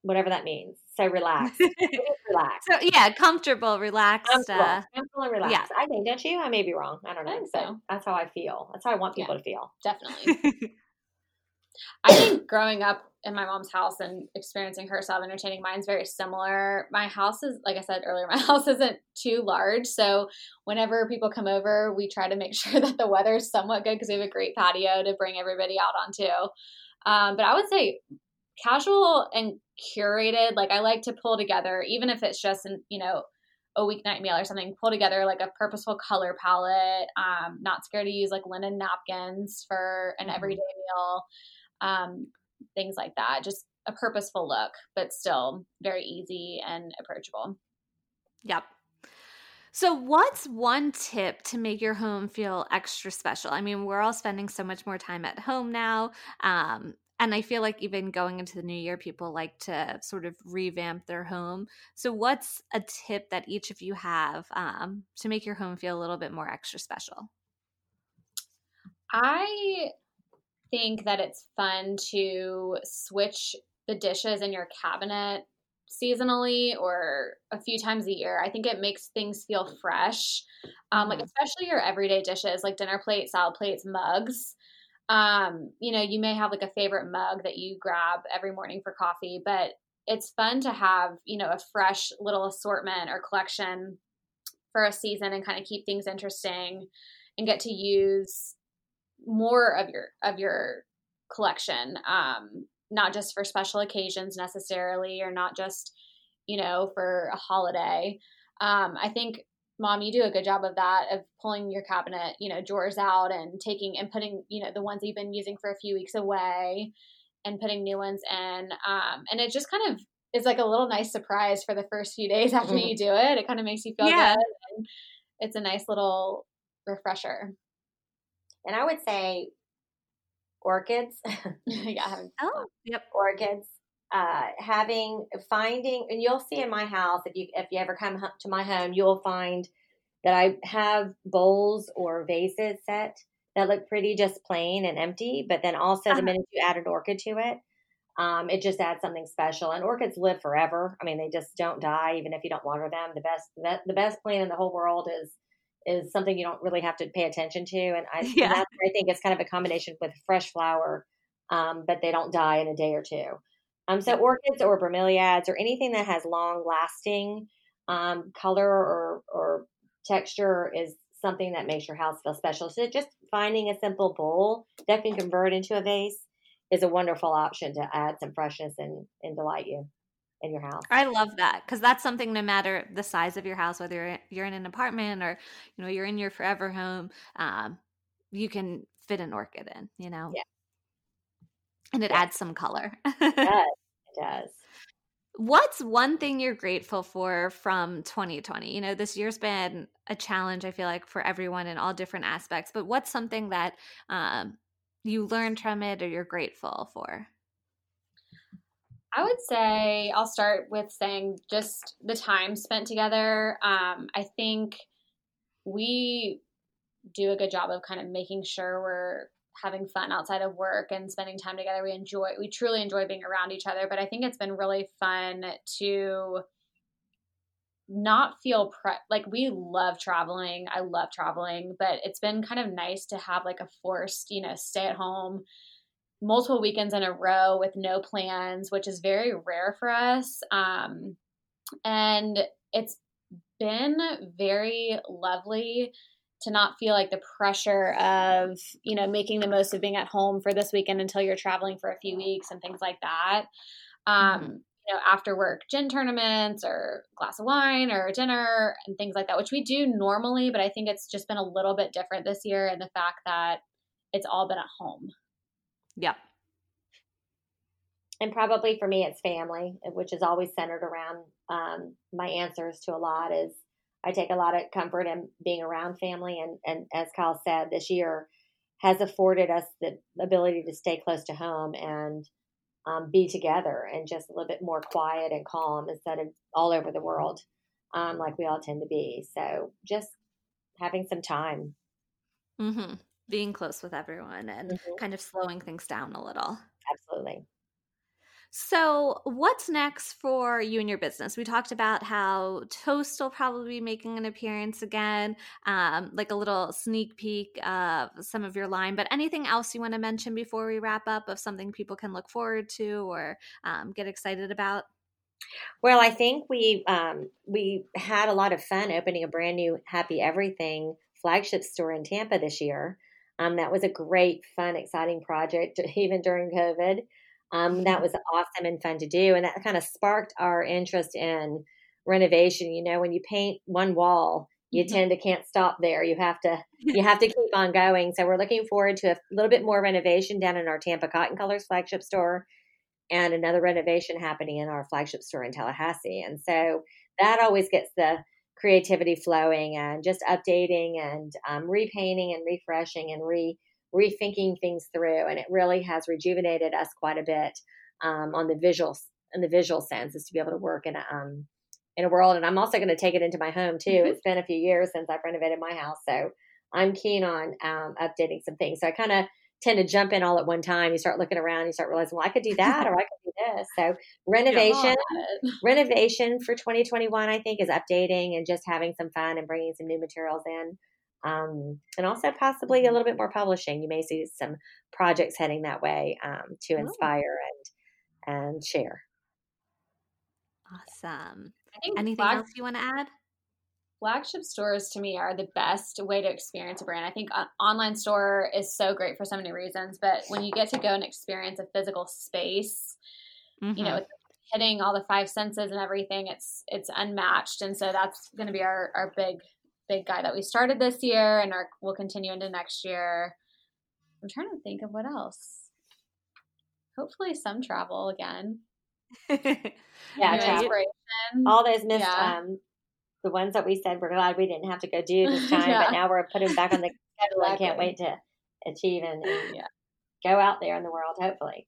whatever that means. So relax. [LAUGHS] relax. So yeah, comfortable, relaxed. Comfortable, uh, comfortable and relaxed. Yeah. I think, don't you? I may be wrong. I don't know. I so. That's how I feel. That's how I want people yeah, to feel. Definitely. [LAUGHS] I think growing up in my mom's house and experiencing her style of entertaining mine's very similar. My house is, like I said earlier, [LAUGHS] my house isn't too large. So whenever people come over, we try to make sure that the weather is somewhat good because we have a great patio to bring everybody out onto. Um, but I would say casual and curated. Like I like to pull together, even if it's just, an, you know, a weeknight meal or something, pull together like a purposeful color palette. Um, not scared to use like linen napkins for an mm-hmm. everyday meal. Um, things like that. Just a purposeful look, but still very easy and approachable. Yep. So, what's one tip to make your home feel extra special? I mean, we're all spending so much more time at home now. Um, and I feel like even going into the new year, people like to sort of revamp their home. So, what's a tip that each of you have um, to make your home feel a little bit more extra special? I think that it's fun to switch the dishes in your cabinet seasonally or a few times a year. I think it makes things feel fresh. Um, like mm-hmm. especially your everyday dishes like dinner plates, salad plates, mugs. Um, you know, you may have like a favorite mug that you grab every morning for coffee, but it's fun to have, you know, a fresh little assortment or collection for a season and kind of keep things interesting and get to use more of your of your collection um not just for special occasions necessarily or not just you know for a holiday. Um i think mom you do a good job of that of pulling your cabinet you know drawers out and taking and putting you know the ones you've been using for a few weeks away and putting new ones in um and it just kind of is like a little nice surprise for the first few days after mm-hmm. you do it it kind of makes you feel yeah. good and it's a nice little refresher and I would say orchids. [LAUGHS] [LAUGHS] yeah. Oh, yep. Orchids. Uh, having finding, and you'll see in my house if you if you ever come to my home, you'll find that I have bowls or vases set that look pretty just plain and empty. But then also uh-huh. the minute you add an orchid to it, um, it just adds something special. And orchids live forever. I mean, they just don't die even if you don't water them. The best the best plant in the whole world is is something you don't really have to pay attention to. And I, [LAUGHS] yeah. I think it's kind of a combination with fresh flower, um, but they don't die in a day or two. Um, so orchids or bromeliads or anything that has long lasting um, color or, or texture is something that makes your house feel special. So just finding a simple bowl that can convert into a vase is a wonderful option to add some freshness and, and delight you in your house. I love that because that's something no matter the size of your house, whether you're, you're in an apartment or you know you're in your forever home, um, you can fit an orchid in. You know, yeah, and it yeah. adds some color. [LAUGHS] it does. Does. What's one thing you're grateful for from 2020? You know, this year's been a challenge. I feel like for everyone in all different aspects. But what's something that um, you learned from it, or you're grateful for? I would say I'll start with saying just the time spent together. Um, I think we do a good job of kind of making sure we're having fun outside of work and spending time together. We enjoy, we truly enjoy being around each other. But I think it's been really fun to not feel pre like we love traveling. I love traveling, but it's been kind of nice to have like a forced, you know, stay at home multiple weekends in a row with no plans, which is very rare for us. Um, and it's been very lovely to not feel like the pressure of you know making the most of being at home for this weekend until you're traveling for a few weeks and things like that um, mm-hmm. you know after work gin tournaments or glass of wine or dinner and things like that which we do normally but i think it's just been a little bit different this year and the fact that it's all been at home Yep. And probably for me, it's family, which is always centered around um, my answers to a lot. Is I take a lot of comfort in being around family, and and as Kyle said, this year has afforded us the ability to stay close to home and um, be together and just a little bit more quiet and calm instead of all over the world um, like we all tend to be. So just having some time. Mm-hmm being close with everyone and mm-hmm. kind of slowing things down a little. Absolutely. So, what's next for you and your business? We talked about how Toast will probably be making an appearance again, um, like a little sneak peek of some of your line. But anything else you want to mention before we wrap up of something people can look forward to or um, get excited about? Well, I think we um, we had a lot of fun opening a brand new Happy Everything flagship store in Tampa this year. Um, that was a great, fun, exciting project, [LAUGHS] even during COVID. Um, that was awesome and fun to do. And that kind of sparked our interest in renovation. You know, when you paint one wall, you mm-hmm. tend to can't stop there. You have to you [LAUGHS] have to keep on going. So we're looking forward to a little bit more renovation down in our Tampa Coton Colors flagship store and another renovation happening in our flagship store in Tallahassee. And so that always gets the creativity flowing and just updating and um, repainting and refreshing and re rethinking things through, and it really has rejuvenated us quite a bit um, on the visual in the visual sense is to be able to work in a um, in a world. And I'm also going to take it into my home too. Mm-hmm. It's been a few years since I've renovated my house, so I'm keen on um, updating some things. So I kind of tend to jump in all at one time. You start looking around, you start realizing, well, I could do that or I could do this. So [LAUGHS] renovation, [LAUGHS] renovation for 2021, I think, is updating and just having some fun and bringing some new materials in um, and also possibly a mm-hmm. little bit more publishing. You may see some projects heading that way um, to oh. inspire and and share. Awesome. Anything flag- else you want to add? Flagship stores to me are the best way to experience a brand. I think an online store is so great for so many reasons, but when you get to go and experience a physical space, mm-hmm. you know, mm-hmm. hitting all the five senses and everything, it's it's unmatched. And so that's going to be our our big big guy that we started this year and are, will continue into next year. I'm trying to think of what else. Hopefully, some travel again. [LAUGHS] yeah, all those missed. Yeah. Um, the ones that we said we're glad we didn't have to go do [LAUGHS] this time, yeah. but now we're putting back on the [LAUGHS] schedule. Exactly. I can't wait to achieve and, and yeah. go out there in the world. Hopefully.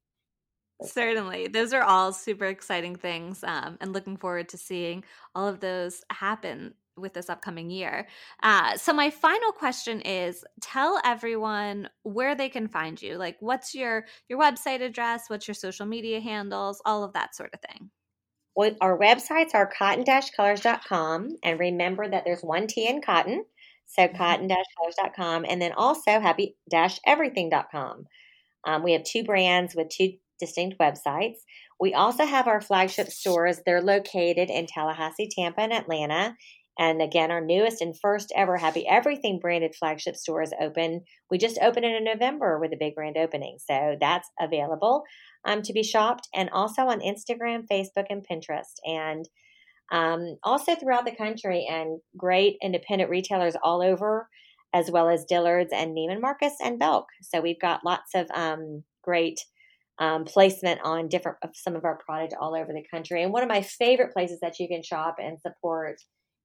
Certainly. Those are all super exciting things um, and looking forward to seeing all of those happen with this upcoming year. Uh, so my final question is tell everyone where they can find you. Like what's your your website address, what's your social media handles, all of that sort of thing. Well, our websites are coton-colors.com and remember that there's one T in coton. So mm-hmm. coton-colors.com and then also happy-everything.com. Um, we have two brands with two distinct websites. We also have our flagship stores. They're located in Tallahassee, Tampa, and Atlanta. And again, our newest and first ever Happy Everything branded flagship store is open. We just opened it in November with a big grand opening. So that's available um, to be shopped and also on Instagram, Facebook, and Pinterest. And um, also throughout the country and great independent retailers all over, as well as Dillard's and Neiman Marcus and Belk. So we've got lots of um, great um, placement on different of some of our product all over the country. And one of my favorite places that you can shop and support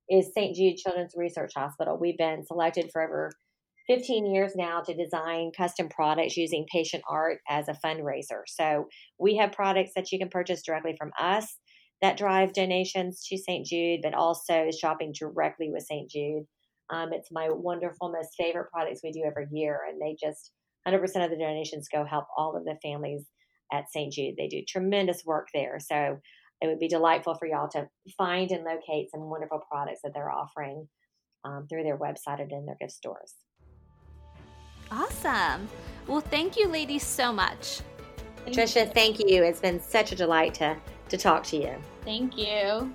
is St. Jude Children's Research Hospital. We've been selected for over 15 years now to design custom products using patient art as a fundraiser. So we have products that you can purchase directly from us that drive donations to St. Jude, but also shopping directly with St. Jude. Um, it's my wonderful, most favorite products we do every year, and they just 100% of the donations go help all of the families at St. Jude. They do tremendous work there. So it would be delightful for y'all to find and locate some wonderful products that they're offering um, through their website and in their gift stores. Awesome. Well, thank you, ladies, so much. Patricia, thank you. It's been such a delight to, to talk to you. Thank you.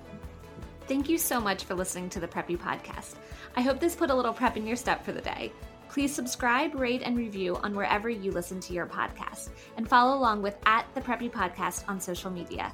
Thank you so much for listening to the Preppy Podcast. I hope this put a little prep in your step for the day. Please subscribe, rate, and review on wherever you listen to your podcast, and follow along with at the Preppy Podcast on social media.